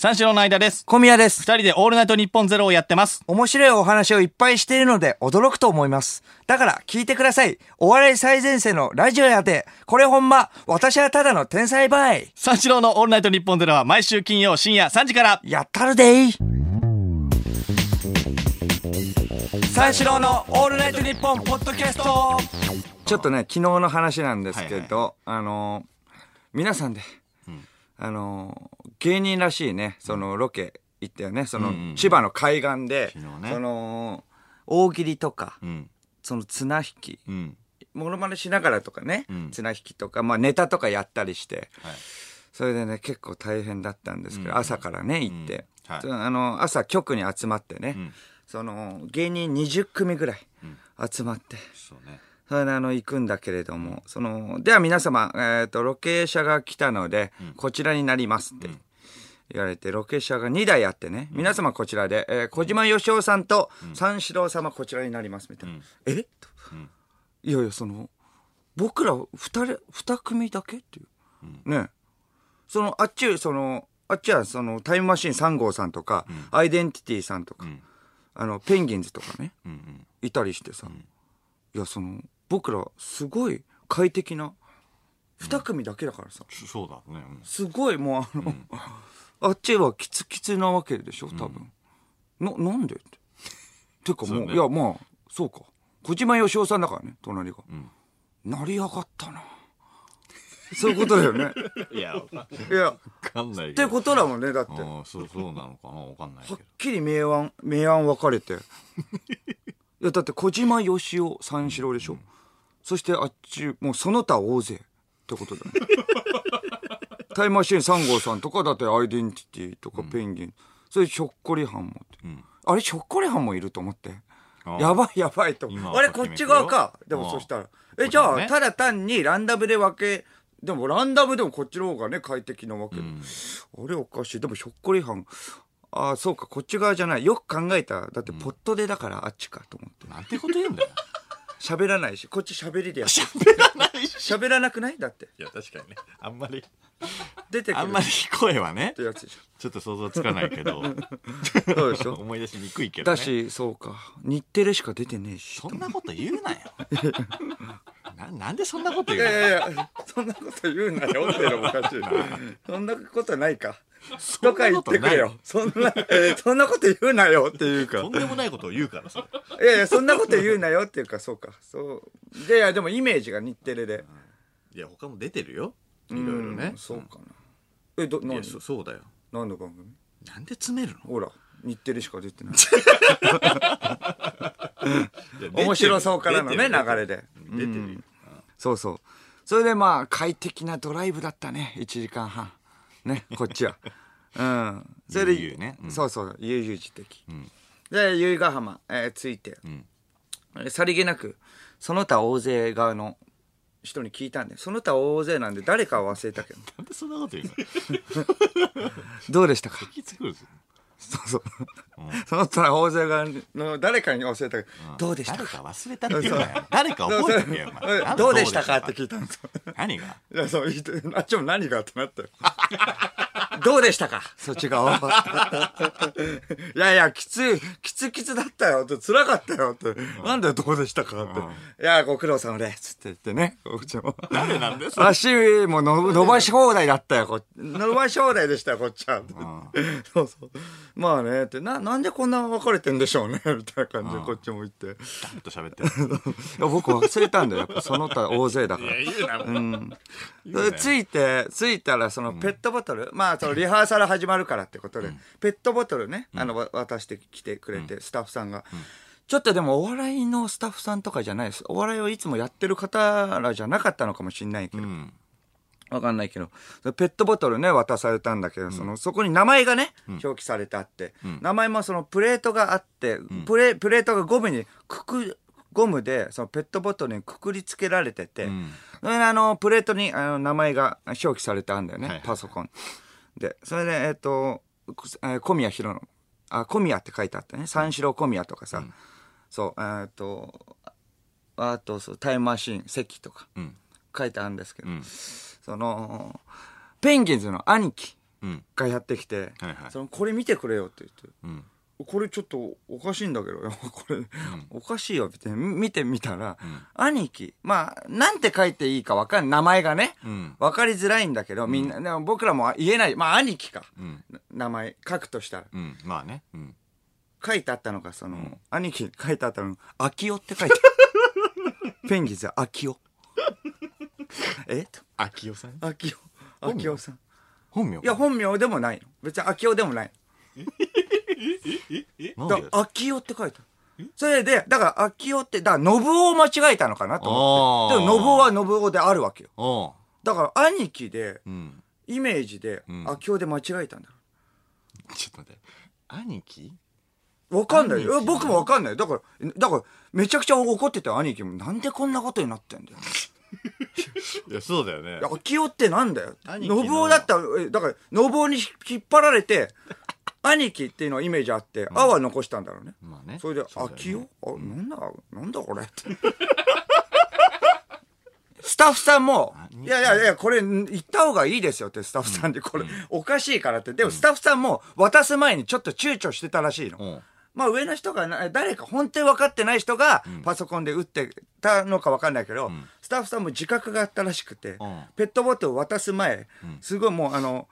三四郎の相田です。小宮です。二人でオールナイトニッポンゼロをやってます。面白いお話をいっぱいしているので驚くと思います。だから聞いてください。お笑い最前線のラジオやで。これほんま、私はただの天才バイ。三四郎のオールナイトニッポンゼロは毎週金曜深夜3時から。やったるでい。三四郎のオールナイトニッポンポッドキャスト。ちょっとね、昨日の話なんですけど、あのー、皆さんで、あのー、芸人らしいね、そのロケ行ったよね、その、千葉の海岸で、昨日ね。その、大喜利とか、うん。その綱引き、うん。モノマネしながらとかね、ん。綱引きとか、まあネタとかやったりして、はい。それでね、結構大変だったんですけど、朝からね、行って、うんはい。そのあの、朝局に集まってね、ん。その、芸人20組ぐらい集まって、そうね。それであの、行くんだけれども、その、では皆様、えっ、と、ロケ車が来たので、こちらになりますって。言われて、ロケ車が2台あってね、皆様こちらで、えー小島よしおさんと三四郎様こちらになります、みたいな。え？と、いやいや、その、僕ら二人、二組だけっていう。ね。その、あっち、その、あっちはその、タイムマシーン3号さんとか、アイデンティティさんとか、あの、ペンギンズとかね、うんうん。いたりしてさ、いや、その、僕ら、すごい快適な、二組だけだからさ、そそうだね。うん。すごいもうあの、あっちはキツキツなわけでしょ、多分。な、なんで？って。てかもう、ねいや、まあ、そうか。小島よしおさんだからね、隣が。ん成り上がったな。そういうことだよね。いや、わいや、かんない。ってことだもんね、だって。はああ、そう、そうなのかな？わかんないけっど。きり明暗、明暗分かれて。いや、だって小島よしお三四郎でしょ。そしてあっち、もうその他大勢ってことだね。タイムマシーン3号さんとかだってアイデンティティとかペンギン。それひょっこりはんもあれひょっこりはんもいると思って。やばいやばいとあれこっち側か。でもそしたら。え、じゃあ、ただ単にランダムで分け、でもランダムでもこっちの方がね、快適なわけで。あれおかしい。でもひょっこりはん。ああ、そうか、こっち側じゃない。よく考えたら。だってポットでだからあっちかと思って。なんてこと言うんだよ。喋らないし、こっち喋りでやって。喋らないし。喋らなくない？だって。いや、確かにね。あんまり、出てくるあんまり声はねっ、てやつでしちょっと想像つかないけど。ょ。そうでしょ？思い出しにくいけどね。だし、そうか。日テレしか出てねえし。そんなこと言うなよ。ななんでそんなこと言いうの？やいやいや、そんなこと言うなよってのもおかしい。そんなことないか。とか言ってくれよ。そんな、そんなこと言うなよっていうかとん。でもないことを言うからさ。いやいや、そんなこと言うなよっていうか、そうか。そう。で、いや、でもイメージが日テレで。いや、他も出てるよ。いろいろねうん。そうかな。え、ど、いや、なんそそうだよ。何の番組？なんで詰めるの？ほら、日テレしか出てない。面白そうからのね、出てる流れで。出てるよ。そうそう。それでまあ、快適なドライブだったね。1時間半。ね、こっちは。うん。それで、悠々ねうんそうそう、悠々自適。で、由比ヶ浜、えー着いて、んえーさりげなく、その他大勢側の人に聞いたんで、その他大勢なんで誰かは忘れたけど、なんでそんなこと言うの？どうでしたか？引きつくるぞそうそう。その他大勢側の誰かに忘れたけど、どうでした？誰かか忘れたって言うなよ。誰か覚えてけよ、どうでしたか？ってど聞いたんですよ。う何が？いや、そう、あっちも何がってなったよ。どうでしたか？そっち側は。いやいや、きつい、きつきつだったよって、辛かったよって。なんでどうでしたかって。いや、ご苦労様です。って言ってね、こっちも。誰なんですよ。足もの伸ばし放題だったよ、こ伸ばし放題でしたよ、こっちは。そうそう。まあね、って、な、なんでこんな分かれてんでしょうね、みたいな感じでこっちも言って。いちゃんと喋って 僕忘れたんだよ、やっぱその他大勢だから。言うな、もう。それ着いて、着いたら、そのペットボトル、まあ、そのリハーサル始まるからってことで、ペットボトルね、あの、わ渡してきてくれて、スタッフさんが。ちょっとでも、お笑いのスタッフさんとかじゃないです。お笑いをいつもやってる方らじゃなかったのかもしんないけど。うん。わかんないけど、ペットボトルね、渡されたんだけど、その、そこに名前がね、表記されてあって、名前もそのプレートがあって、プレ、プレートがゴムにくく、ゴムで、そのペットボトルにくくりつけられてて、ん。それであの、プレートにあの名前が表記されてあるんだよね、パソコン。で、それで、えっ、と、小宮弘の、あ、小宮って書いてあったね。三四郎小宮とかさ、そう、えっ、と、あと、そう、タイムマシーン、関とかうん。書いてあるんですけど、うん。その、ペンギンズの兄貴うん。がやってきて、はいはいそのこれ見てくれよって言って。うん。これちょっとおかしいんだけど、これ、おかしいよって見てみたら、ん兄貴、まあ、なんて書いていいかわかんない。名前がね、うんわかりづらいんだけど、みんな、でも僕らも言えない。まあ、兄貴か。うん。名前、書くとしたら。うん。まあね。うん。書いてあったのが、その、兄貴書いてあったの、秋夫って書いてある。ペンギンズ秋夫。え？と、秋代さん？秋夫。秋夫さん。本名いや、本名でもないの。別に秋夫でもない。なんでだから、秋夫って書いてある。それで、だから、秋夫って、だから、信夫を間違えたのかなと思って。でも、信夫は信夫であるわけよ。だから、兄貴で、うん。イメージで、ん秋夫で間違えたんだちょっと待って。兄貴わかんないよ。僕もわかんない。だから、だから、めちゃくちゃ怒ってた兄貴も、なんでこんなことになってんだよ。いや、そうだよね秋夫ってなんだよ。信夫だったら、だから、信夫に引っ張られて、兄貴っていうのはイメージあって、あは残したんだろうね。まあね。それで、うだよあ、なんだ、なんだこれ？って。スタッフさんも、いやいやいや、これ言った方がいいですよってスタッフさんで、これ、おかしいからって。でもスタッフさんも渡す前にちょっと躊躇してたらしいの。うん。まあ上の人がな、誰か本当に分かってない人がパソコンで打ってたのか分かんないけど、スタッフさんも自覚があったらしくて、ん。ペットボトルを渡す前、すごいもうあの、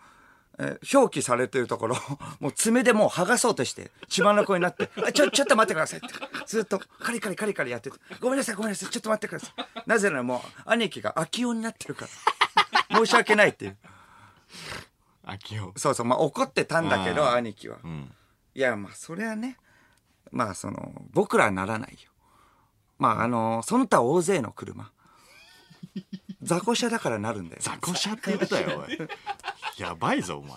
えー表記されてるところ、もう爪でもう剥がそうとして、血まなこになって、あちょ、ちょっと待ってくださいって、ずっとカリカリカリカリやってて、ごめんなさいごめんなさい、ちょっと待ってください。なぜならもう兄貴が秋夫になってるから、申し訳ないっていう。そうそう、まあ怒ってたんだけど、兄貴は。うん。いや、まあ、それはね、まあ、その、僕らはならないよ。まあ、あの、その他大勢の車。雑魚車だからなるんだよ。雑魚車って言ったよ、おい。やばいぞ、お前。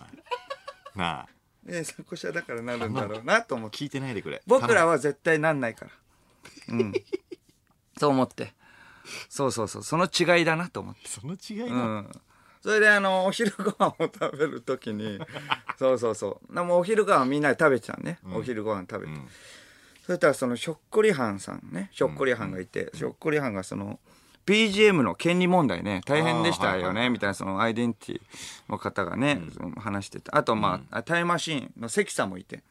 なあ、え雑魚車だからなるんだろうなと思って。聞いてないでくれ。僕らは絶対なんないから。うん。そう思って。そうそうそう。その違いだなと思って。その違いうな。ん。それであの、お昼ご飯を食べるときに、そうそうそう。でもお昼ご飯みんなで食べてたのね。お昼ご飯食べて。んそしたらそのひょっこりはんさんね、ひょっこりはんがいて、ひょっこりはんがその、BGM の権利問題ね、大変でしたよね、みたいなそのアイデンティティの方がね、話してて。あとまあ、タイムマシーンの関さんもいて。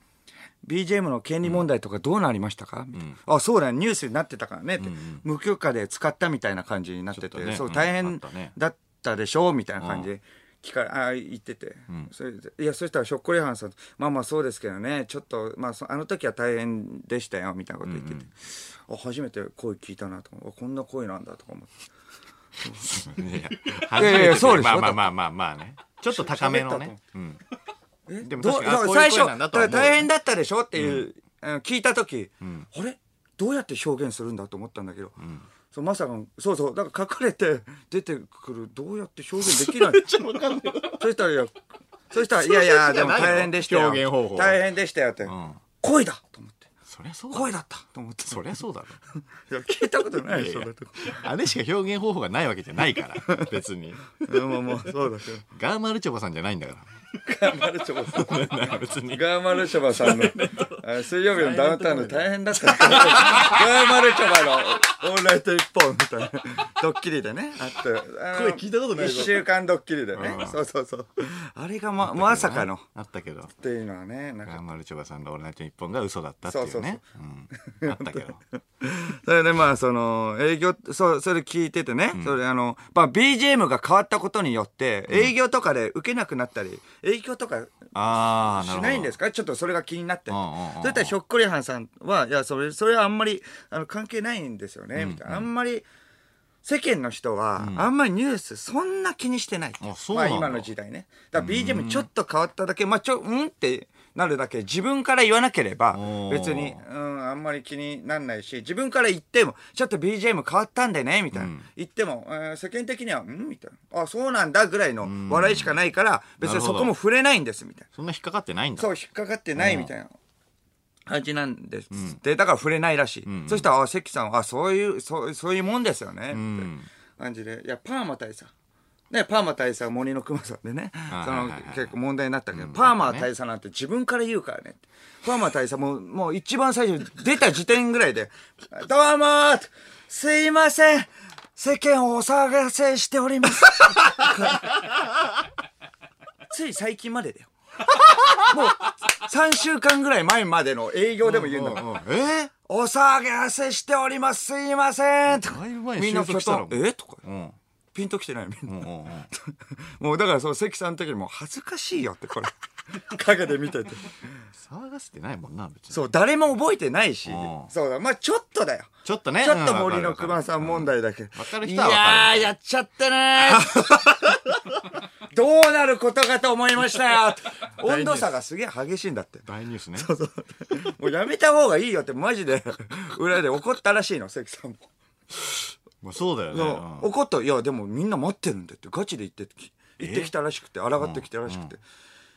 BGM の権利問題とかどうなりましたか、みたいな。あ、そうだよ、ニュースになってたからねって、無許可で使ったみたいな感じになってて、ねうん大変だったでしょ？うみたいな感じ。で聞かあ言ってて、それでいやそしたらひょっこりはんさんまあまあそうですけどね。ちょっとまあそあの時は大変でしたよみたいなこと言ってて、あ初めて声聞いたなと思ってあこんな声なんだとか思って。いやいやそうでしょまあまあまあまあまあね。ちょっと高めのね。うん。え？でも確かに最初大変だったでしょっていう、あの聞いた時、あれ？どうやって表現するんだと思ったんだけど、そうまさかそうそうだから書かれて 出てくるどうやって表現できない？そしたらいやそしたらいやいやでも大変でしたよ。表現方法。大変でしたよって、ん。声だと思って。そりゃそうだ。声だったと思って。そりゃそうだろ。いや聞いたことないでしょあれしか表現方法がないわけじゃないから。別に。いやまあまあそうだけど。ガーマルチョバさんじゃないんだかガーマルチョバさんら。別に。ガーマルチョバさんの あ水曜日のダウンタウンの大変だったガーマルチョバのオールナイト一本みたいなドッキリでねあってあの声聞いたことないぞ一週間ドッキリでねうんそうそうそうあれがままさかのっあったけど。ていうのはねなんかガーマルチョバさんのオールナイトニッポンが嘘だったっていうね。うん。あったけど。それでまあその営業そうそれ聞いててね、それあの、まあ、BGM が変わったことによって営業とかで受けなくなったり営業とかし。ないんですか？ちょっとそれが気になって。うんうんうんうんそれったらひょっこりはんさんは、いや、それ、それはあんまり、あの、関係ないんですよね、みたいな。あんまり、世間の人は、あんまりニュースそんな気にしてない。あそうまあ今の時代ね。だから BGM ちょっと変わっただけ、まあちょ、うんってなるだけ、自分から言わなければ別に、うん、あんまり気になんないし、自分から言っても、ちょっと BGM 変わったんでね、みたいな。うん言っても、えー世間的には、んみたいな。あ、そうなんだぐらいの笑いしかないから、別にそこも触れないんです、みたいな。そんな引っかかってないんだ。そう、引っかかってないみたいな感じなんですって、だから触れないらしい。んそしたら、あ、関さんは、あ、そういう、そうそういうもんですよね、んみたいな感じで。いや、パーマ大佐。ね、パーマ大佐は森の熊さんでね、その結構問題になったけど、パーマ大佐なんて自分から言うからね。パーマ大佐も、もう一番最初、出た時点ぐらいで、どうもーすいません世間をお騒がせしております。つい最近までだよ。もう、3週間ぐらい前までの営業でも言うんだから。うんうんえお騒がせしております、すいませんとかみんな収束したらえ？とか。うんピンときてないみんな。うんうんうん もうだからそう、関さんの時にもう恥ずかしいよって、これ。影で見てて。騒がせてないもんな別にそう、誰も覚えてないしうん。そうだ、まあちょっとだよ。ちょっとねちょっと森の熊さん問題だけ。わかるい人はわかるやー、やっちゃったねーどうなることかと思いましたよ温度差がすげえ激しいんだって。大ニュースねもうやめた方がいいよってマジで裏で怒ったらしいの、関さんも。まあそうだよね。そう。うん。怒った。いやでもみんな待ってるんだって。ガチで言ってき言ってきたらしくて抗ってきたらしくて、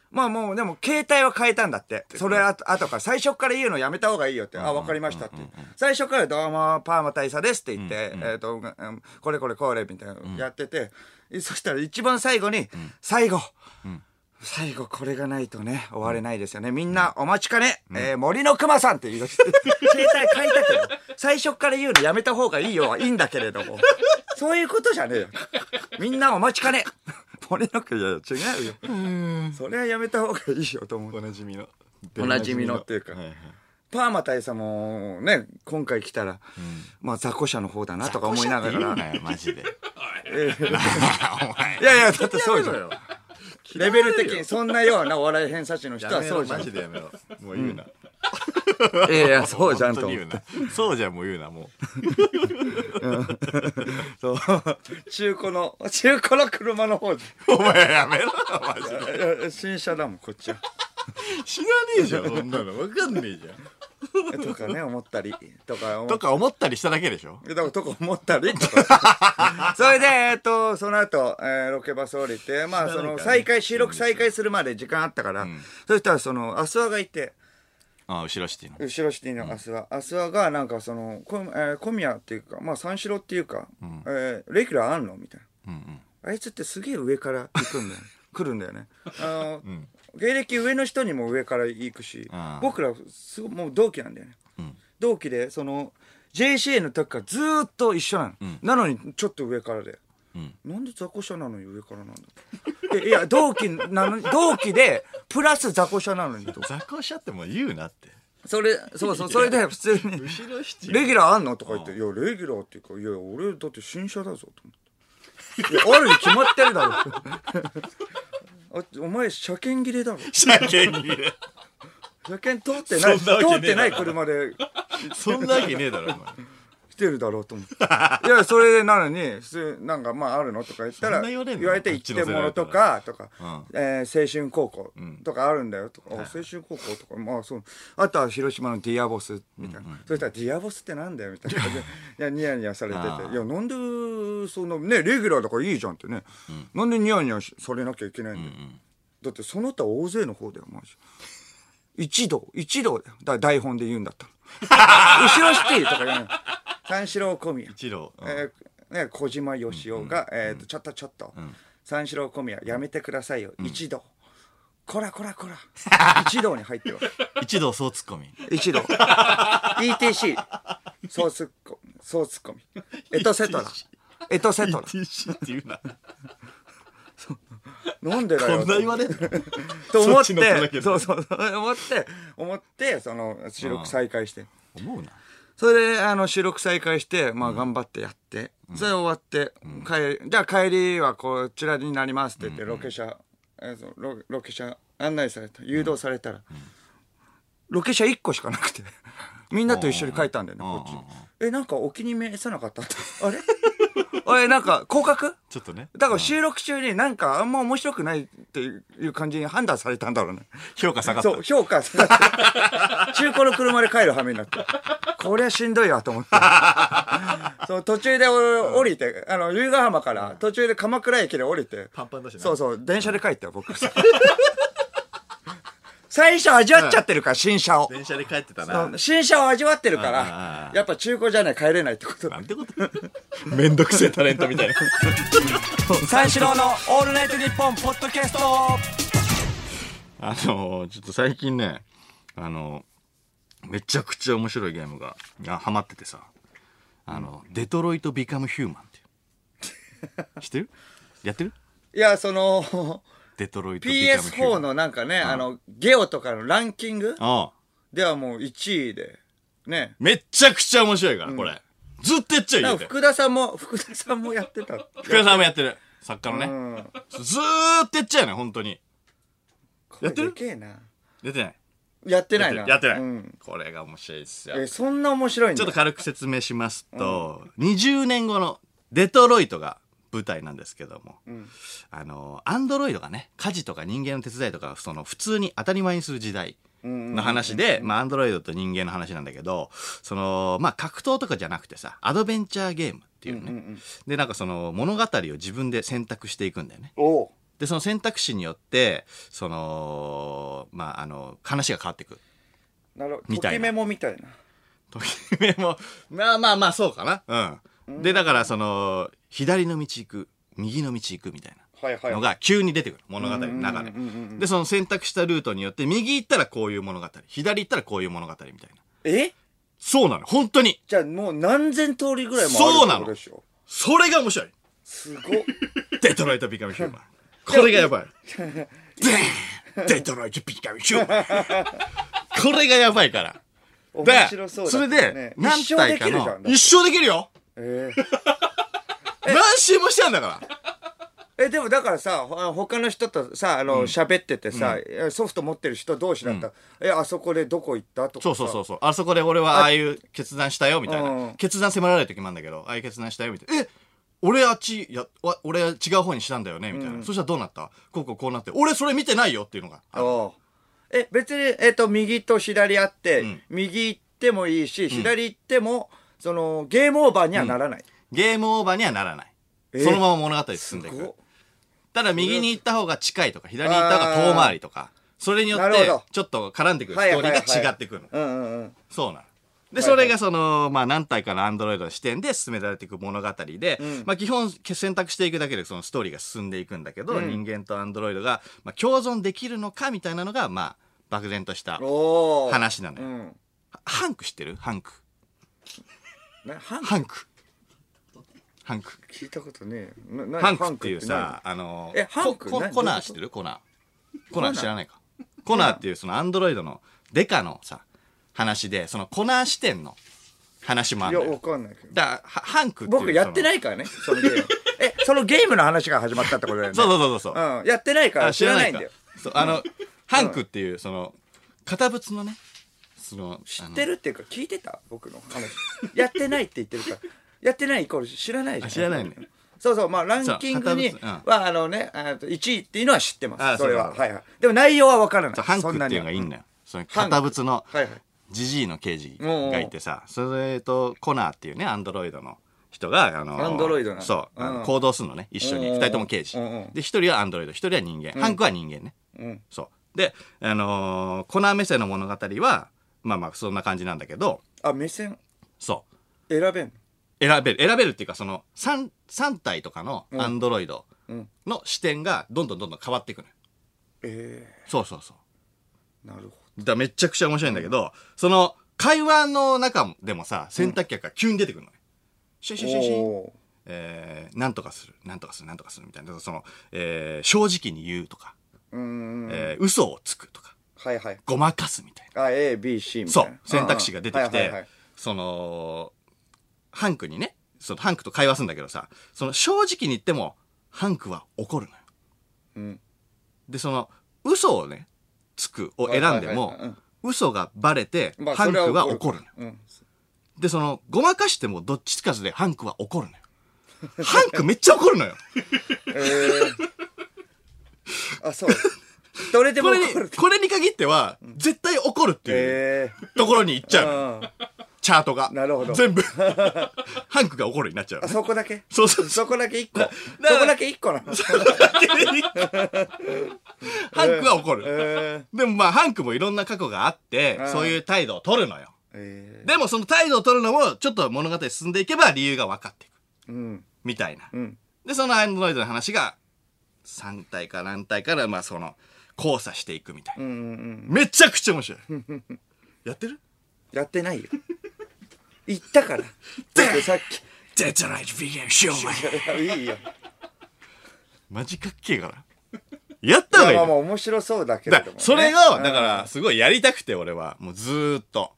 まあもうでも携帯は変えたんだって。それあと後から最初から言うのやめた方がいいよって、あ分かりましたって、最初から「どうもパーマ大佐です」って言って、えっ、と、うんこれこれこれみたいなのやってて、そしたら一番最後に「最後、最後これがないとね終われないですよね、みんなお待ちかね、えー森の熊さんって言い出して。携帯変えたけど最初から言うのやめた方がいいよはいいんだけれども。そういうことじゃねえよ。みんなお待ちかね。森の熊いや違うよ。それはやめた方がいいよと思う。おなじみの。おなじみのっていうか。はいはい。パーマ大佐もね今回来たら、まあ雑魚者の方だなとか思いながら。言うなよマジで。いやいやだってそうじゃんレベル的にそんなようなお笑い偏差値の人はそうじゃん。マジでやめろ。もう言うな、いやいやそうじゃんと。本当に言うな。そうじゃんもう言うなもそう。中古の中古の車の方で。うお前やめろよマジで。新車だもんこっちは 知らねえじゃん そんなの。分かんねえじゃん。とかね思ったり。とか思っとか思ったりしただけでしょ。だからとか思ったり。と かそれでえっとその後、えーロケバス降りてまあその再開収録再開するまで時間あったから、そしたらそのアスワがいて。ああ後ろシティの。後ろシティのアスワ、アスワがなんかそのこ、えー小宮っていうかまあ三四郎っていうか、えーレギュラーあんのみたいな。うんうん。あいつってすげえ上から行くんだよ来るんだよね。あの、芸歴上の人にも上から行くし僕らすごもう同期なんだよね、ん。同期でその JCA の時からずーっと一緒なの、なのにちょっと上からで、ん。なんで雑魚車なのに上からなんだいやいや同期なのに同期でプラス雑魚車なのにと。雑魚車ってもう言うなって。それそうそうそれで普通に後ろシティレギュラーあんのとか言って、いや、レギュラーっていうか、いや、俺だって新車だぞ、と思って。いや、あるに決まってるだろ。あお前、車検切れだろ。車検にね車検通ってない、通ってない車で。そんなわけねえだろお前。来てるだろうと思って。いや、それでなのに、普通、なんか、まあ、あるのとか言ったら、言われて、こっ一点ちのとか、とか、うんえー青春高校とかあるんだよ、とか、あ青春高校とか、まあ、そう、あとは広島のディアボス、みたいな。そしたら、ディアボスってなんだよ、みたいな。いや、ニヤニヤされてて、いや、なんで、その、ね、レギュラーだからいいじゃんってね。なんでニヤニヤされなきゃいけないんだよ。だって、その他大勢の方だよ、マジ。一同、一同だよ。だ台本で言うんだったら。後ろシティとか言うの。三四郎小宮。一郎。うん。えーね、小島よしおが、えーとちょっとちょっと、三四郎小宮やめてくださいよ、一度。こらこらこら。一同に入ってるわ。一度総ツッコミ。一同 ETC 総ツッコ総ツッコミ。エトセトラ。エトセトラ。TC って言うな。なんでだよ。こんな言われんの？と思っそっちの子だけてどそうそう。思って。思ってその収録再開して。思うなそれであの収録再開して、まあ、頑張ってやって、それ終わって、帰りじゃあ帰りはこちらになりますって言って、ロケ車、ロロケ車案内された誘導されたら、ロケ車1個しかなくてみんなと一緒に帰ったんだよねうん。こっち。えなんかお気に召さなかった？あれ？あれなんか降格？ちょっとねだから収録中になんかあんま面白くないっていう感じに判断されたんだろうね評価下がったそう、評価下がって 中古の車で帰る羽目になって。こりゃしんどいわと思って。そう、途中で俺降りて、あの、由比ヶ浜から途中で鎌倉駅で降りて。パンパンだしなそうそう、電車で帰ったよ、僕。最初味わっちゃってるから、新車を。電車で帰ってたそなう。新車を味わってるかあらあ、やっぱ中古じゃない帰れないってことだ。なんてことめんどくせえタレントみたいな。三四郎のオールナイトニッポンポッドキャスト。あのちょっと最近ねあのめちゃくちゃ面白いゲームがあハマっててさ。あの、デトロイト・ビカム・ヒューマンって知ってる？やってる？いや、その、デトロイト・ビカム・ヒュー PS4 マンのなんかね、あの、ゲオとかのランキング？ああではもう1位で。ね。めっちゃくちゃ面白いから、これ。ずっとやっちゃうよ。なんか福田さんも、福田さんもやってた。福田さんもやってる。作家のね。うん。ずーっとやっちゃうのよ、本当に。やってる？これでけえな。出てない？やってないな。やってない。うん。これが面白いですよ。え、そんな面白いんだ。ちょっと軽く説明しますと、20年後のデトロイトが舞台なんですけども、あの、アンドロイドがね、家事とか人間の手伝いとか、その普通に当たり前にする時代の話で、まあ、アンドロイドと人間の話なんだけど、その、まあ、格闘とかじゃなくてさ、アドベンチャーゲームっていうね。で、なんかその物語を自分で選択していくんだよね。で、その選択肢によって、その、まあ、あの、話が変わっていく。なるほど。みたいなときメモみたいな。ときめも、まあまあまあ、そうかな。うん。で、だから、その、左の道行く、右の道行くみたいなのが急に出てくる。物語の中で。で、その選択したルートによって、右行ったらこういう物語、左行ったらこういう物語みたいな。え？そうなの。本当に。じゃあもう何千通りぐらいもそうなのあるってことでしょ？それが面白い。すごっ。デトロイト・ビカム・ヒューマン。これがやばい。デデトロイト・ビカム・ヒューマン。これがやばいから。面で白そうだそれねで、何体かできるじゃん。の一生できるよえ何周もしてんだから。ーえ、でもだからさ、ほ他の人とさ、あの、喋っててさ、えソフト持ってる人同士だったら、え、あそこでどこ行ったとかさ。そうそうそうそう。あそこで俺はああいう決断したよ、みたいうんな。決断迫られる時もあるんだけど、ああいう決断したよ、みたいな。え俺あっち、や、わ俺は違う方にしたんだよね、みたいな。そしたらどうなった？こうこうこうなって。俺それ見てないよっていうのがえ、別に、えっ、と、右と左あって、ん右行ってもいいし、左行っても、その、ゲームオーバーにはならない。ゲームオーバーにはならない。えそのまま物語進んでいく。ただ右に行った方が近いとか、左に行った方が遠回りとか、それによってなるほど、ちょっと絡んでくるストーリーが違ってくるの。うんうんうん。そうなの。で、それがその、まあ何体かのアンドロイドの視点で進められていく物語で、まあ基本選択していくだけでそのストーリーが進んでいくんだけど、人間とアンドロイドが、まあ、共存できるのかみたいなのが、まあ、漠然とした話なのよ。うん。ハンク知ってる？ハンク。なハンク。ハンク。聞いたことねえハンクっていうさ、あの、えハンク？何コココナー知ってる？コナー。コナー知らないか。コナーっていうそのアンドロイドのデカのさ、話で、そのコナー視点の話もあいや、わ。かんないけど。だハンクって僕やってないいからね、そのゲーム。え、そのゲームの話が始まったってことだよね。そうそうそうそう。うん。やってないからあ知らないんだよ。そうあの、ハンクっていう、その、堅物のね、その、知ってるっていうか聞いてた？僕の話。やってないって言ってるから。やってないイコール知らないじゃん。あ知らないね。そうそう、まあランキングには、あのね、あと1位っていうのは知ってます。あそれは。そうはいはい。でも内容は分からない。ハンクっていうのがいいんだよ。その堅物の、はいはい。ジジイの刑事がいてさ、それとコナーっていうね、アンドロイドの人が、あのアンドロイドなそう、あのうん行動するのね、一緒に。うん二人とも刑事うんうん。で、一人はアンドロイド、一人は人間。ハンクは人間ね。うん。そう。で、あのーコナー目線の物語は、まあまあ、そんな感じなんだけど、あ、目線？そう。選べん選べる、選べるっていうか、その、3、三体とかのアンドロイドうん。の視点が、どんどんどんどん変わっていくのよ。えそうそうそう。えなるほだからめちゃくちゃ面白いんだけど、その、会話の中でもさ、選択肢が急に出てくるのね。シュシュシュシュえー、なんとかする、なんとかする、なんとかするみたいな。その、えー、正直に言うとか、ーうーん。えー、嘘をつくとか、はいはい。ごまかすみたいな。あ、A、B、C みたそいうな。、選択肢が出てきてはいはいはい、その、ハンクにね、そのハンクと会話するんだけどさ、その正直に言っても、ハンクは怒るのよ。うん。で、その、嘘をね、つくを選んではいはいもはいうん、嘘がバレて、まあハンクは怒るのよ。うん。で、その、ごまかしてもどっちつかずでハンクは怒るのよ。ハンクめっちゃ怒るのよ。えー、あ、そう。どれでもこれにこれに限っては、絶対怒るっていうえところに行っちゃう。チャートが。なるほど全部。ハンクが怒るになっちゃうあ、。そこだけ？そうそうそこだけ一個。そらこだけ一個なの？ハンクは怒る。えでもまあ、ハンクもいろんな過去があってう、んそういう態度を取るのよ。でもその態度を取るのも、ちょっと物語進んでいけば理由が分かっていく。ー、うん。みたいな。うん。で、そのアンドロイドの話が、3体か何体から、まあその、交差していくみたいな。うんうんうん。めちゃくちゃ面白い。やってる？やってないよ。言ったから。だってさっデッドライトビゲンショーマン。き。いいよ。マジかっけえから。やった方がいいの。まあまあ面白そうだけれだども、ね。それが、うんだから、すごいやりたくて、俺は。もうずーっと。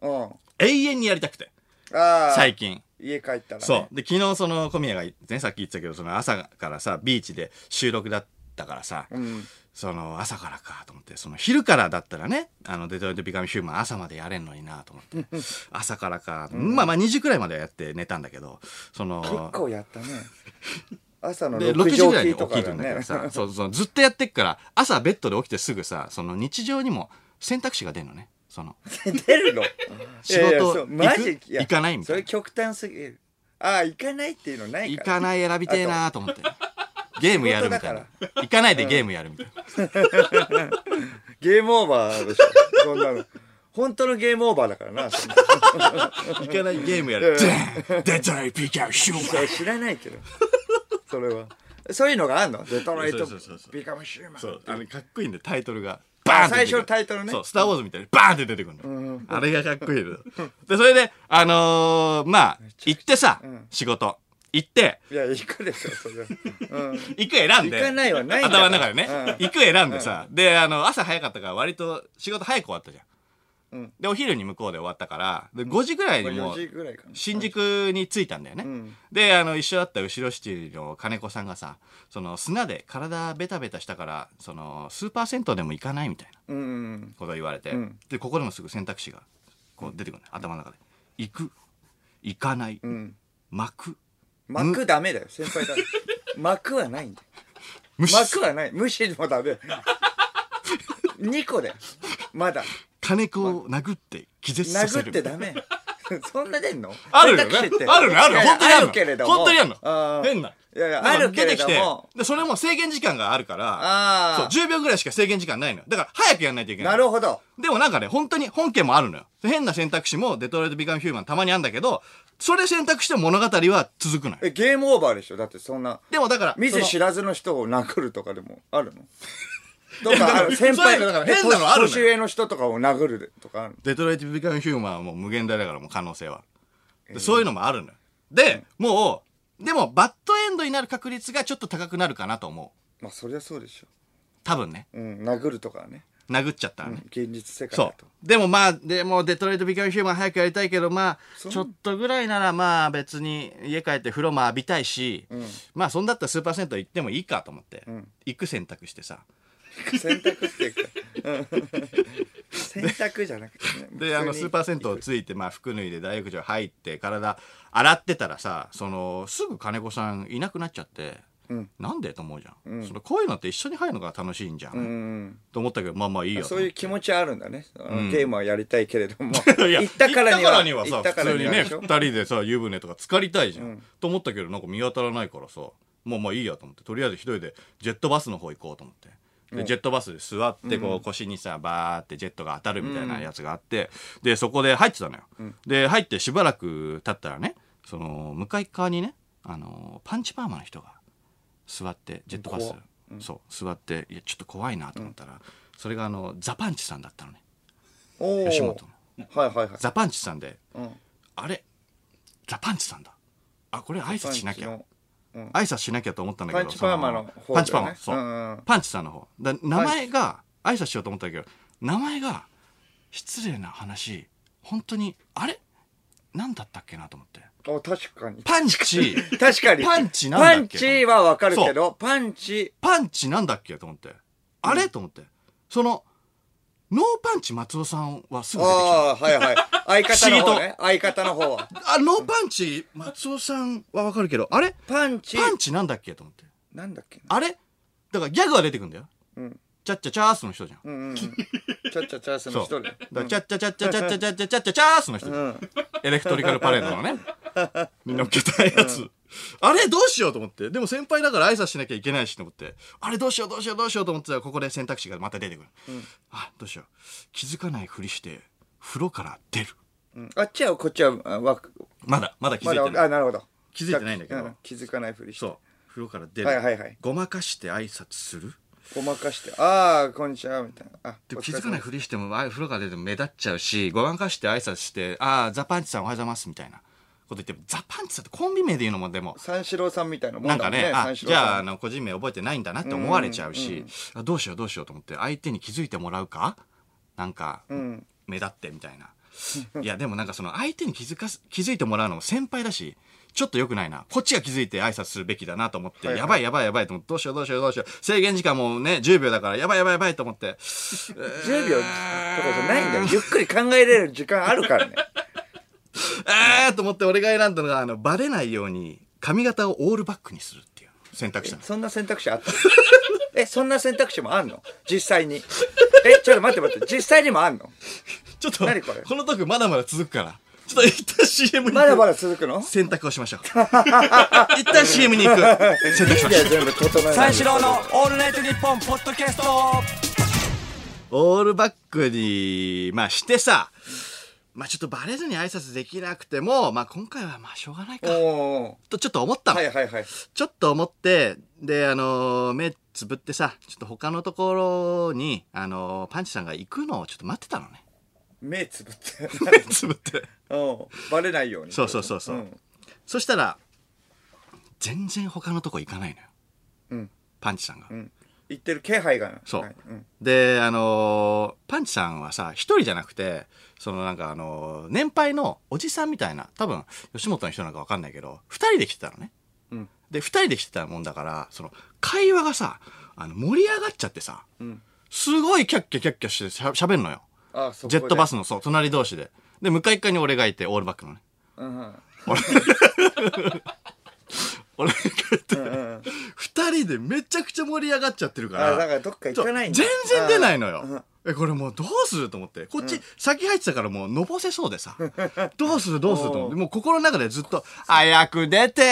うん。永遠にやりたくて。ああ。最近。家帰ったら、ね。そう。で、昨日その小宮が、ね、さっき言ってたけど、その朝からさ、ビーチで収録だったからさ、うん。その朝からかと思って、その昼からだったらね、あの、デトロイト・ビカム・ヒューマン朝までやれんのになと思って、朝からか、まあまあ2時くらいまでやって寝たんだけど、その、結構やったね。朝ので、6 6時時ぐらいに起きるんだけどね。さ、そうそう、ずっとやってっから、朝ベッドで起きてすぐさ、その日常にも選択肢が出るのね。その、出るの？仕事行く？行かないみたいなそれ極端すぎる。ああ、行かないっていうのない行から。かない選びてえなと思って。ゲームやるみたいな仕。行かないでゲームやるみたいな。ゲームオーバーでしょ。そんなの。本当のゲームオーバーだからな。そんな行かないゲームやる。デトロイト・ビカム・ヒューマン知らないけど。それは。そういうのがあんのデトロイトそうそうそうそうビカムシューマン。そう、あの、かっこいいんで、タイトルが。バーン最初のタイトルねそう、スター・ウォーズみたいにバーンって出てくるの。あれがかっこいいの。で、それで、あのー、まあ、行ってさ、仕事。行って、いや、行くでしょ、それは。うん。行く選んで。行かないはない頭の中でね。行く選んでさ。で、あの、朝早かったから割と仕事早く終わったじゃん。うんで、お昼に向こうで終わったから、で、5時ぐらいにも4時う。新宿に着いたんだよね。んで、あの、一緒だった後ろシティの金子さんがさ、その、砂で体ベタベタしたから、その、スーパー銭湯でも行かないみたいなうん。ことを言われて、んで、ここでもすぐ選択肢が、こう出てくるの頭の中で。行く、行かない、うん。巻く、幕ダメだよ、先輩だ。幕はないんだよ。無視幕はない。無視もダメ。2個だよ。まだ。金子を殴って気絶させる。殴ってダメ。そんな出んの？あるよね選択肢って。あるね、あるね。いやいや本当にあるの。るけれども。本当にあるの。変な。いやいや、出ても。きて、で、それも制限時間があるから、ああ。そう、10秒ぐらいしか制限時間ないのよ。だから早くやんないといけない。なるほど。でもなんかね、本当に本家もあるのよ。変な選択肢もデトロイト・ビカム・ヒューマンたまにあるんだけど、それ選択しても物語は続くのよ。え、ゲームオーバーでしょ？だってそんな。でもだから、見ず知らずの人を殴るとかでもあるの？とか、ある？先輩、そういうのだから変なのあるのよ年上の人とかを殴るとかあるの？デトロイト・ビカム・ヒューマンはもう無限大だからもう可能性は。でそういうのもあるのよ。で、もう、でもバッドエンドになる確率がちょっと高くなるかなと思う。まあ、そりゃそうでしょ。多分ね。うん、殴るとかはね。殴っちゃったらね。現実世界そだと。う。でもまあ、でもデトロイト・ビカム・ヒューマン早くやりたいけど、まあ、ちょっとぐらいならまあ別に家帰って風呂も浴びたいし、まあそんだったらスーパー銭湯行ってもいいかと思って、ん行く選択してさ。選択っていうか、うん。選択じゃなくてね。で、あの、スーパー銭湯着いて、まあ服脱いで大浴場入って体洗ってたらさ、その、すぐ金子さんいなくなっちゃって、うん。なんでと思うじゃん,、そのこういうのって一緒に入るのが楽しいんじゃん、うん。と思ったけどまあまあいいよ。とそういう気持ちはあるんだね。ゲームはやりたいけれども。行ったからには。行った行ったからさ普通にねにはでしょ。二人でさ湯船とか浸かりたいじゃん、うん。と思ったけどなんか見当たらないからさもうまあいいやと思ってとりあえず一人でジェットバスの方行こうと思ってでジェットバスで座ってこう腰にさバーってジェットが当たるみたいなやつがあってでそこで入ってたのよ、で入ってしばらく経ったらねその向かい側にねあのパンチパーマの人が座ってジェットバス。怖っ、そう座っていやちょっと怖いなと思ったら、それがあのザパンチさんだったのね。吉本の。はいはいはい。ザパンチさんでうん。あれザパンチさんだ。あこれ挨拶しなきゃ挨拶しなきゃと思ったんだけどパンチパーマのそパンチパーマ、そう、パンチさんの方。だ名前が挨拶しようと思ったけど名前が失礼な話本当にあれ？何だったっけなと思って。お確かに。パンチ。確かに。パンチなんだっけパンチはわかるけど、パンチ、パンチなんだっけと思って。あれ、と思って。そのノーパンチ松尾さんはすぐ出てきたああ、はいはい。相方の方ね。相方の方は。あノーパンチ松尾さんはわかるけどあれ？パンチ、パンチなんだっけと思ってなんだっけな。あれ？だからギャグは出てくるんだよ。うん。チャッチャチャースの人じゃん。うんうん。チャッチャチャース。の人でだか。らチャッチャチャッチャチャッチャチャッチャチャッチャチャースの人。うん。エレクトリカルパレードのね。に乗っけたやつ。あれどうしようと思って。でも先輩だから挨拶しなきゃいけないしと思って。あれどうしようどうしようどうしようと思ってたらここで選択肢がまた出てくる。あ、どうしよう。気づかないふりして、風呂から出る。うんあっちはこっちは、まだ、まだ気づいてない。あ、なるほど。気づいてないんだけどう気づかないふりして。そう。風呂から出る。はいはいはいごまかして挨拶するごまかして、ああ、こんにちは、みたいな。あ、で気づかないふりしても、あ風呂から出ても目立っちゃうし、ごまかして挨拶して、ああ、ザパンチさんおはようございます、みたいなこと言って、ザ・パンチさんってコンビ名で言うのもでも、三四郎さんみたいなもんだもんね。なんかね、あ、三四郎さんじゃあ、あの、個人名覚えてないんだなって思われちゃうし、あどうしようどうしようと思って、相手に気づいてもらうか？なんか、ん目立ってみたいな。いや、でもなんかその、相手に気づかす、気づいてもらうのも先輩だし、ちょっと良くないな。こっちが気づいて挨拶するべきだなと思って、はいはいやばいやばいやばいと思って、どうしようどうしようどうしよう。制限時間もね、10秒だから、やばいやばいやばいと思って。10秒とかじゃないんだよ。ゆっくり考えれる時間あるからね。えーと思って俺が選んだのが、あの、バレないように髪型をオールバックにするっていう選択肢。そんな選択肢あった？え、そんな選択肢もあんの？実際に。え、ちょっと待って待って。実際にもあんの？ちょっと、何これ？このトークまだまだ続くから。ちょっと一旦 CM に行くまだまだ続くの？選択をしましょう。一旦 CM に行く。選択しましょう。いや、全部整え三四郎のオールナイトニッポンポッドキャストオールバックに、まあしてさ、まあちょっとバレずに挨拶できなくても、まあ今回はまあしょうがないか。おとちょっと思ったーの。はいはいはい。ちょっと思って、で、あのー目つぶってさ、ちょっと他のところに、あのーパンチさんが行くのをちょっと待ってたのね。目つぶって。目つぶって。うんバレないように。そうそうそうそう。んそしたら、全然他のとこ行かないのよ。うんパンチさんが。うん。言ってる気配が。そうはいんで、あのーパンチさんはさ、一人じゃなくて、そのなんかあのー年配のおじさんみたいな、多分、吉本の人なんかわかんないけど、二人で来てたのね。うんで、二人で来てたもんだから、その、会話がさ、あの、盛り上がっちゃってさ、んすごいキャッキャキャッキャしてしゃ喋んのよ。あ、そこジェットバス。スの、そう、隣同士で。で、向かい側に俺がいて、オールバックのね。うんうん。俺 がいて、うんうん二人でめちゃくちゃ盛り上がっちゃってるから。あ、だからどっか行かないんだ。全然出ないのうんよ。え、これもうどうすると思って。こっち、先入ってたからもうのぼせそうでさ。どうするどうすると思って。もう心の中でずっと、早く出て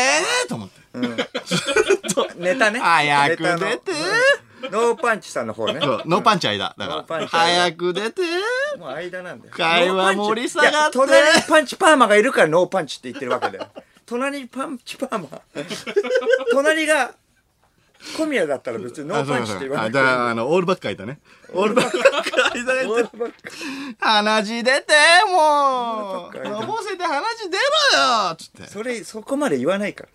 ーと思って。ずっと、ネタね。早く出てうんノーパンチさんの方ね。そうノーパンチ間。だから、ノーパンチ間早く出てーもう間なんだよ。会話盛り下がっていや隣にパンチパーマがいるからノーパンチって言ってるわけだよ。隣にパンチパーマ。隣が小宮だったら別にノーパンチって言わなあ、いから。だから、あの、オールバック間ね。オールバック間がオ言ってールバック鼻血出てもうのぼせて鼻血出ろよつって。それ、そこまで言わないか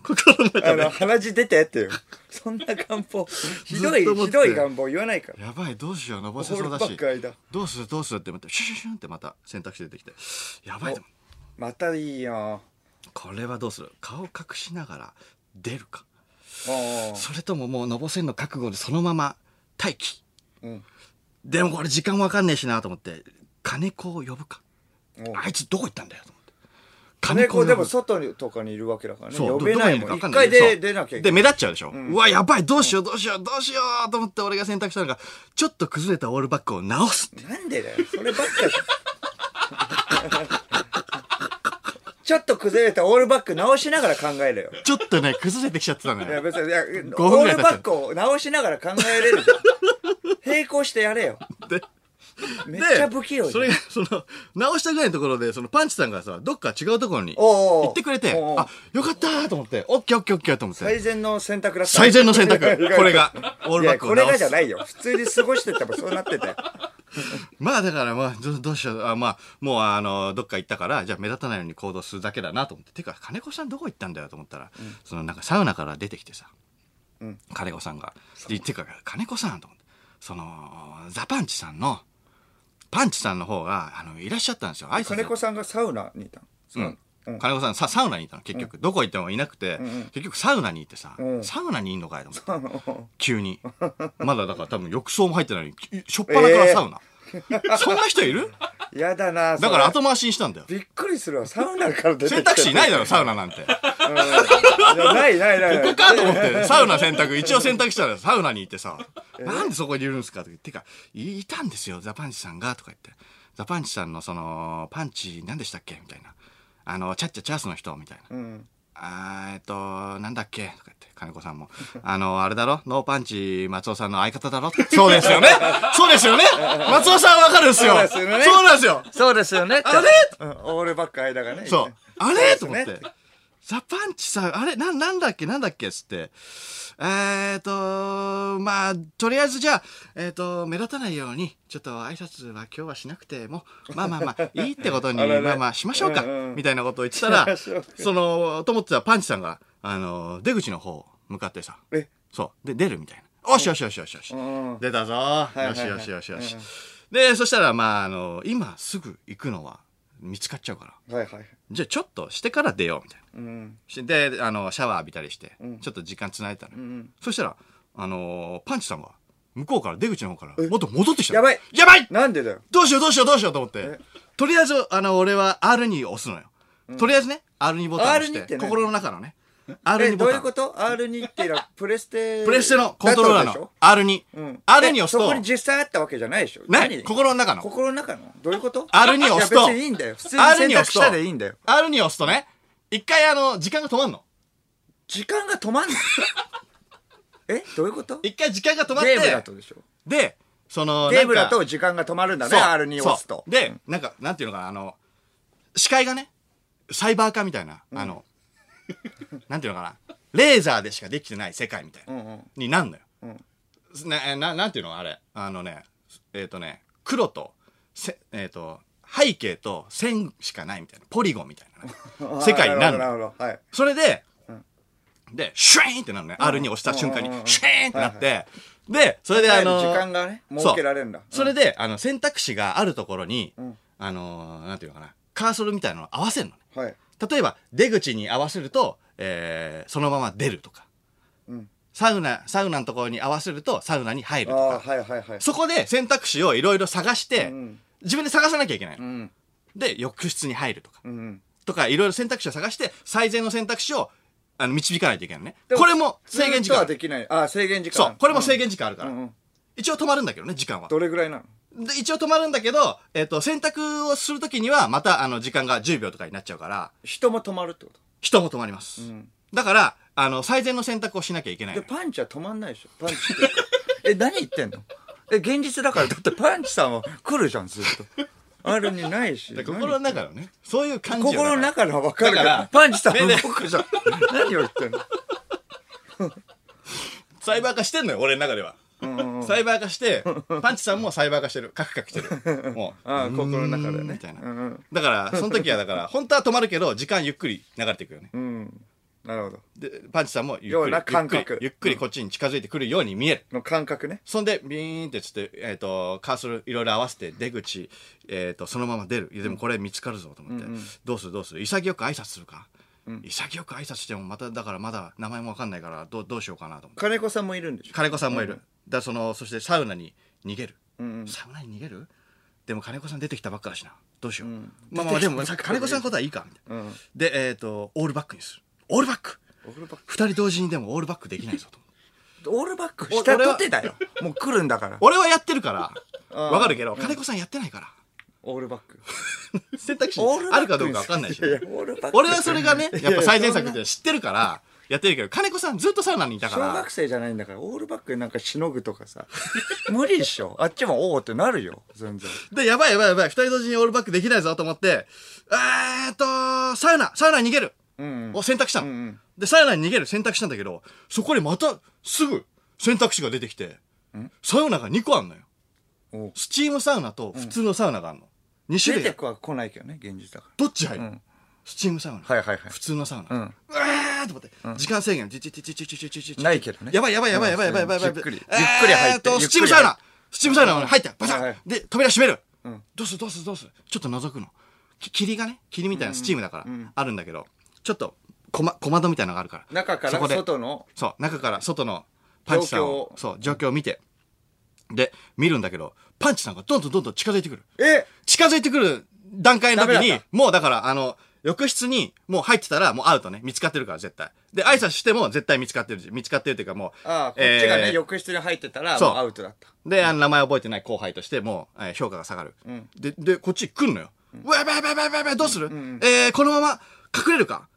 ら。あの、。鼻血出てっていう。そんな願望。ひどい、ひどい願望言わないから。やばい、どうしよう、のぼオせそうだしールバッ。ク間。どうするどうするって思って、シュシュシュンってまた選択肢出てきて。やばいまたいいよ。これはどうする？顔隠しながら出るか。もそれとももうのぼせんの覚悟でそのまま待機。う。うん。でもこれ時間わかんねえしなと思って、金子を呼ぶか。あいつどこ行ったんだよと思って。金子でも外にとかにいるわけだからね。そう呼べないもん。一回で出なきゃいけで、ない。目立っちゃうでしょ。うわ、やばい、どうしよう、どうしよう、どうしようと思って俺が選択したのが、ちょっと崩れたオールバックを直す。なんでだよ。そればっかじゃんちょっと崩れたオールバック直しながら考えるよ。ちょっとね、崩れてきちゃってたのいやよ。別に、いや、分オーぐらい経っちゃうルバックを直しながら考えれるじゃん。並行してやれよ。で、めっちゃ不器用じゃんそれが、その、直したぐらいのところで、そのパンチさんがさ、どっか違うところにおうおう行ってくれて、おうおうあ、よかったーと思って、オッケーオッケーオッケーと思って。最善の選択だった。最善の選択。これが、オールバッいや、これクを直す。がじゃないよ。普通に過ごしててもそうなってたよ。まあだからまあ、どどうしよう。あまあ、もうあの、どっか行ったから、じゃあ目立たないように行動するだけだなと思って。てか、金子さんどこ行ったんだよと思ったら、そのなんかサウナから出てきてさ、うん金子さんが。で、てか、金子さんと思って。その、ザパンチさんの、パンチさんの方が、あの、いらっしゃったんですよ。金子さんがサウナにいたの？うん。金子さんさサウナにいたの結局、どこ行ってもいなくて、結局サウナに行ってさ、うん。サウナにいんのかいと思って。急に。まだだから多分浴槽も入ってないのにしょっぱなからサウナ、そんな人いる？やだなだからそ後回しにしたんだよ。れびっくりするわ。サウナから出て選択肢ないだろサウナなんて。ないないないない。こかと思ってサウナ選択一応選択したらサウナに行ってさなんでそこにいるんですか？っててかいたんですよザパンチさんがとか言って。ザパンチさんのそのパンチ何でしたっけ？みたいなあのチャッチャチャースの人みたいなうん。あーえっと、なんだっけ？とか言って、金子さんも。あの、あれだろ？ノーパンチ松尾さんの相方だろ？そうですよねそうですよね 松尾さんわかるんですよそうですよねそうなんですよそうですよね。あれ？うんオールバック間がね。そう。あれ？と思って。ザ・パンチさん、あれ、な、なんだっけなんだっけつって。えーと、まあ、とりあえずじゃあ、えーと、目立たないように、ちょっと挨拶は今日はしなくても、まあまあまあ、いいってことに、あまあまあ、しましょうか、うんうんみたいなことを言ってたらその、と思ってたパンチさんが、あの、出口の方向かってさ、え？そう。で、出るみたいな。よしよしよしよしよし。うん出たぞ。いはいはいよしよしよしよしうん。で、そしたら、まあ、あの、今すぐ行くのは見つかっちゃうから。はいはい。じゃあちょっとしてから出よう、みたいな。うん。しで、あの、シャワー浴びたりして、んちょっと時間つないでたの、んそしたら、あのーパンチさんが、向こうから、出口の方から、もっと戻ってきたのやばいやばいなんでだよ？どうしようどうしようどうしようと思ってえ？とりあえず、あの、俺は R に押すのよ。とりあえずね、R2 ボタンを押し R2 って心の中のね、え、R2 ボ。どういうこと ?R2 っていうのはプレステ。プレステのコントローラーのだったでしょ？R2。うん。R に押すとえそこに、実際あったわけじゃないでしょ？ね何、心の中の。心の中の？どういうこと？R に押すと別にいいんだよ。普通に R 選に押すと択したでいいんだよ。R に押すとね、一回あの、時間が止まんの。時間が止まんの？えどういうこと？一回時間が止まって、ゲームだとでしょ？で、その、ゲームだと時間が止まるんだね、そう R に押すと。で、なんか、なんていうのかな、あの、視界がね、サイバー化みたいな、あの、なんていうのかな、レーザーでしかできてない世界みたいな、うんうん。になんのよ。うん。な、ななんていうの？あれ、あのね、えっ、とね、黒と、せえっ、と、背景と線しかないみたいな、ポリゴンみたいなね、世界になるの。はい。それで、で、シュイーンってなるのね。R に押した瞬間に。うんうんう、んシュイーンってなって、で、それであの、時間がね、設けられるんだ。それで、あの、選択肢があるところに、ん。あのーなんていうのかな、カーソルみたいなのを合わせるのね。はい。例えば、出口に合わせると、えーそのまま出るとか、うんサウナ、サウナのところに合わせると、サウナに入るあとあ、か、はいはいはい。そこで選択肢をいろいろ探して、うん自分で探さなきゃいけないの。うん。で、浴室に入るとか、うん。とか、いろいろ選択肢を探して、最善の選択肢を、あの、導かないといけないのね。これも制限時間。できない。ああ、制限時間。そう、これも制限時間あるから。うんうん。一応止まるんだけどね、時間は。どれぐらいなの？で、一応止まるんだけど、えっ、と、選択をするときには、また、あの、時間が10秒とかになっちゃうから、人も止まるってこと？人も止まります。んだから、あの、最善の選択をしなきゃいけないので、よ。パンチは止まんないでしょ？パンチ。え、何言ってんの？え、現実だから、だってパンチさんは来るじゃん、ずっと。あるにないし。で心の中のね、そういう感じよ心の中のは分かるから、パンチさんねね動くじゃん。何を言ってんの？サイバー化してんのよ、俺の中では。サイバー化して、パンチさんもサイバー化してる。カクカクしてる。もう。ああ、心の中でね。みたいなうんうん。だから、その時はだから、本当は止まるけど、時間ゆっくり流れていくよね。うん。なるほど。で、パンチさんもゆっくり、ゆっくり感覚、ゆっくりこっちに近づいてくるように見える。の感覚ね。そんで、ビーンってつって、えっ、と、カーソルいろいろ合わせて、出口、えっ、と、そのまま出る。でもこれ見つかるぞと思って、どうする？どうする？潔く挨拶するか？潔く挨拶しても、また、だからまだ名前もわかんないから、どう、どうしようかなと思って。金子さんもいるんでしょ？金子さんもいる。だからその、そしてサウナに逃げる。うんうんサウナに逃げる？でも金子さん出てきたばっかだしな。どうしよう。んまあまあ、でも、さっき金子さんのことはいいか。みたいな。うん。で、えっ、と、オールバックにする。オールバック。二人同時にでもオールバックできないぞと。オールバック下取ってだよ。もう来るんだから。俺はやってるから、わかるけど、金子さんやってないから。オールバック。選択肢あるかどうかわかんないし。いやいやオールバック俺はそれがね、やっぱ最善策いやいやって知ってるから、やってるけど、金子さんずっとサウナにいたから小学、生じゃないんだから、オールバックでなんかしのぐとかさ。無理っしょ。あっちもおおってなるよ。全然。で、やばいやばいやばい、二人同時にオールバックできないぞと思って、えーっと、サウナ、サウナに逃げるうん。を選択したの。うんうんで、サウナに逃げる選択したんだけど、そこにまたすぐ選択肢が出てきて、サウナが2個あんのよ。おスチームサウナと普通のサウナがあんの。2種類出て。くは来ないけどね、現実だかどっち入る、うんスチームサウナ。はいはいはい普通のサウナ。うんうわーと思って、時間制限、じちちちちちちちちちないけどねやばいやばいやばいやばいやばいやばいやばい。ゆっくりゆっくり入ってスチームサウナスチームサウナに入って、バサッで、扉閉めるうんどうするどうするどうするちょっと覗くの。き霧がね、霧みたいなスチームだから、あるんだけど、ちょっと、小ま小窓みたいなのがあるから。ら。中から外の、そう、中から外のパンチさんをそう、状況を見て、で、見るんだけど、パンチさんがどんどんどんどん近づいてくる。え近づいてくる段階の時にもうだから、あの、浴室にもう入ってたらもうアウトね。見つかってるから絶対。で、挨拶しても絶対見つかってるし、見つかってるっていうかもう。ああ、こっちがね、えー浴室に入ってたら、そうもうアウトだった。で、あの名前覚えてない後輩としてもう、えー評価が下がる。んで、で、こっち来るのよ。うわ、やばいやばいやばいやばいやばい、どうする、んえー、このまま隠れるか？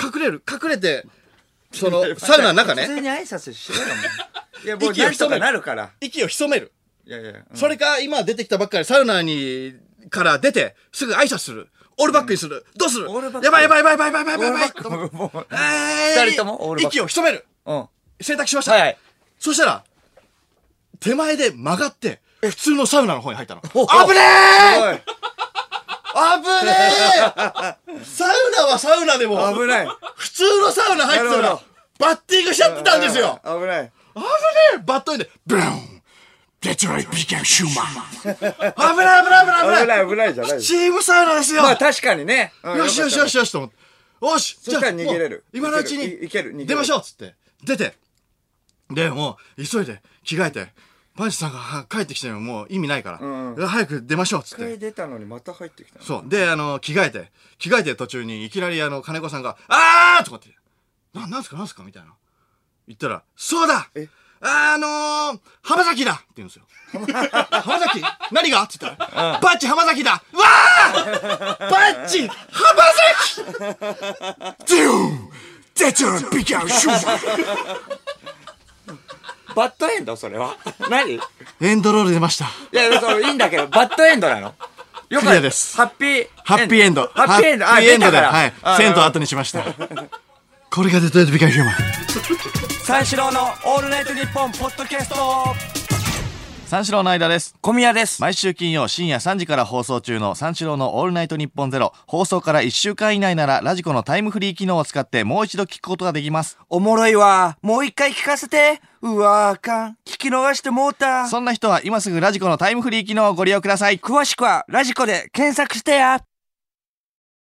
隠れる？隠れて、その、サウナの中ね、普通に挨拶しろよ、もう。いや、もう息をなん潜めるなるから。息を潜める。いやいや。うんそれか、今出てきたばっかりサウナに、から出て、すぐ挨拶する。オールバックにする。どうする？オールバックやばいやばいやばいやばいやばいやばいやばい。もうえー二人ともオールバック息を潜める。うん。は選択しました。いはい。そしたら、手前で曲がって、普通のサウナの方に入ったの。ほ危ねえおい危ねえサウナはサウナでも、危ない。普通のサウナ入ってたらなるほど、バッティングしちゃってたんですよ。危ない。危ねえバットインで、ブーンデトロイトビケンシューマン 危ない危ない危ない危危ないない危ないじゃない。チームサウナですよ、まあ確かにね。うんよしよしよしし。よしと思って。よしそしたら逃げれるじゃあもう今のうちいけるいいける出ましょうっつって。出て。で、もう、急いで着替えて、パンチさんがは帰ってきてももう意味ないから、ん早く出ましょうっつって一回。出たのにまた入ってきたの。そう。で、あの、着替えて、着替えてる途中にいきなりあの、金子さんが、あーとかって、な、なんすかなんすかみたいな。言ったら、そうだえ？あのー、浜崎だって言うんですよ。浜崎？何が？って言ったら、バッチ浜崎だうわーバッチ浜崎ドゥーンデトロビカンシューバッドエンド？それは？何？いエンドロール出ました。や、それいいんだけど、バッドエンドなの？よクリアですハッピー。ハッピーエンド。ハッピーエンド。ハッピーエンドで、はい。あ銭湯後にしました。これがデトロイトビカムヒューマン。三四郎のオールナイトニッポンポッドキャスト三四郎の相田です。小宮です。毎週金曜深夜3時から放送中の三四郎のオールナイトニッポンゼロ。放送から1週間以内ならラジコのタイムフリー機能を使ってもう一度聞くことができます。おもろいわ。もう一回聞かせて。うわあかん。聞き逃してもうた。そんな人は今すぐラジコのタイムフリー機能をご利用ください。詳しくはラジコで検索してや。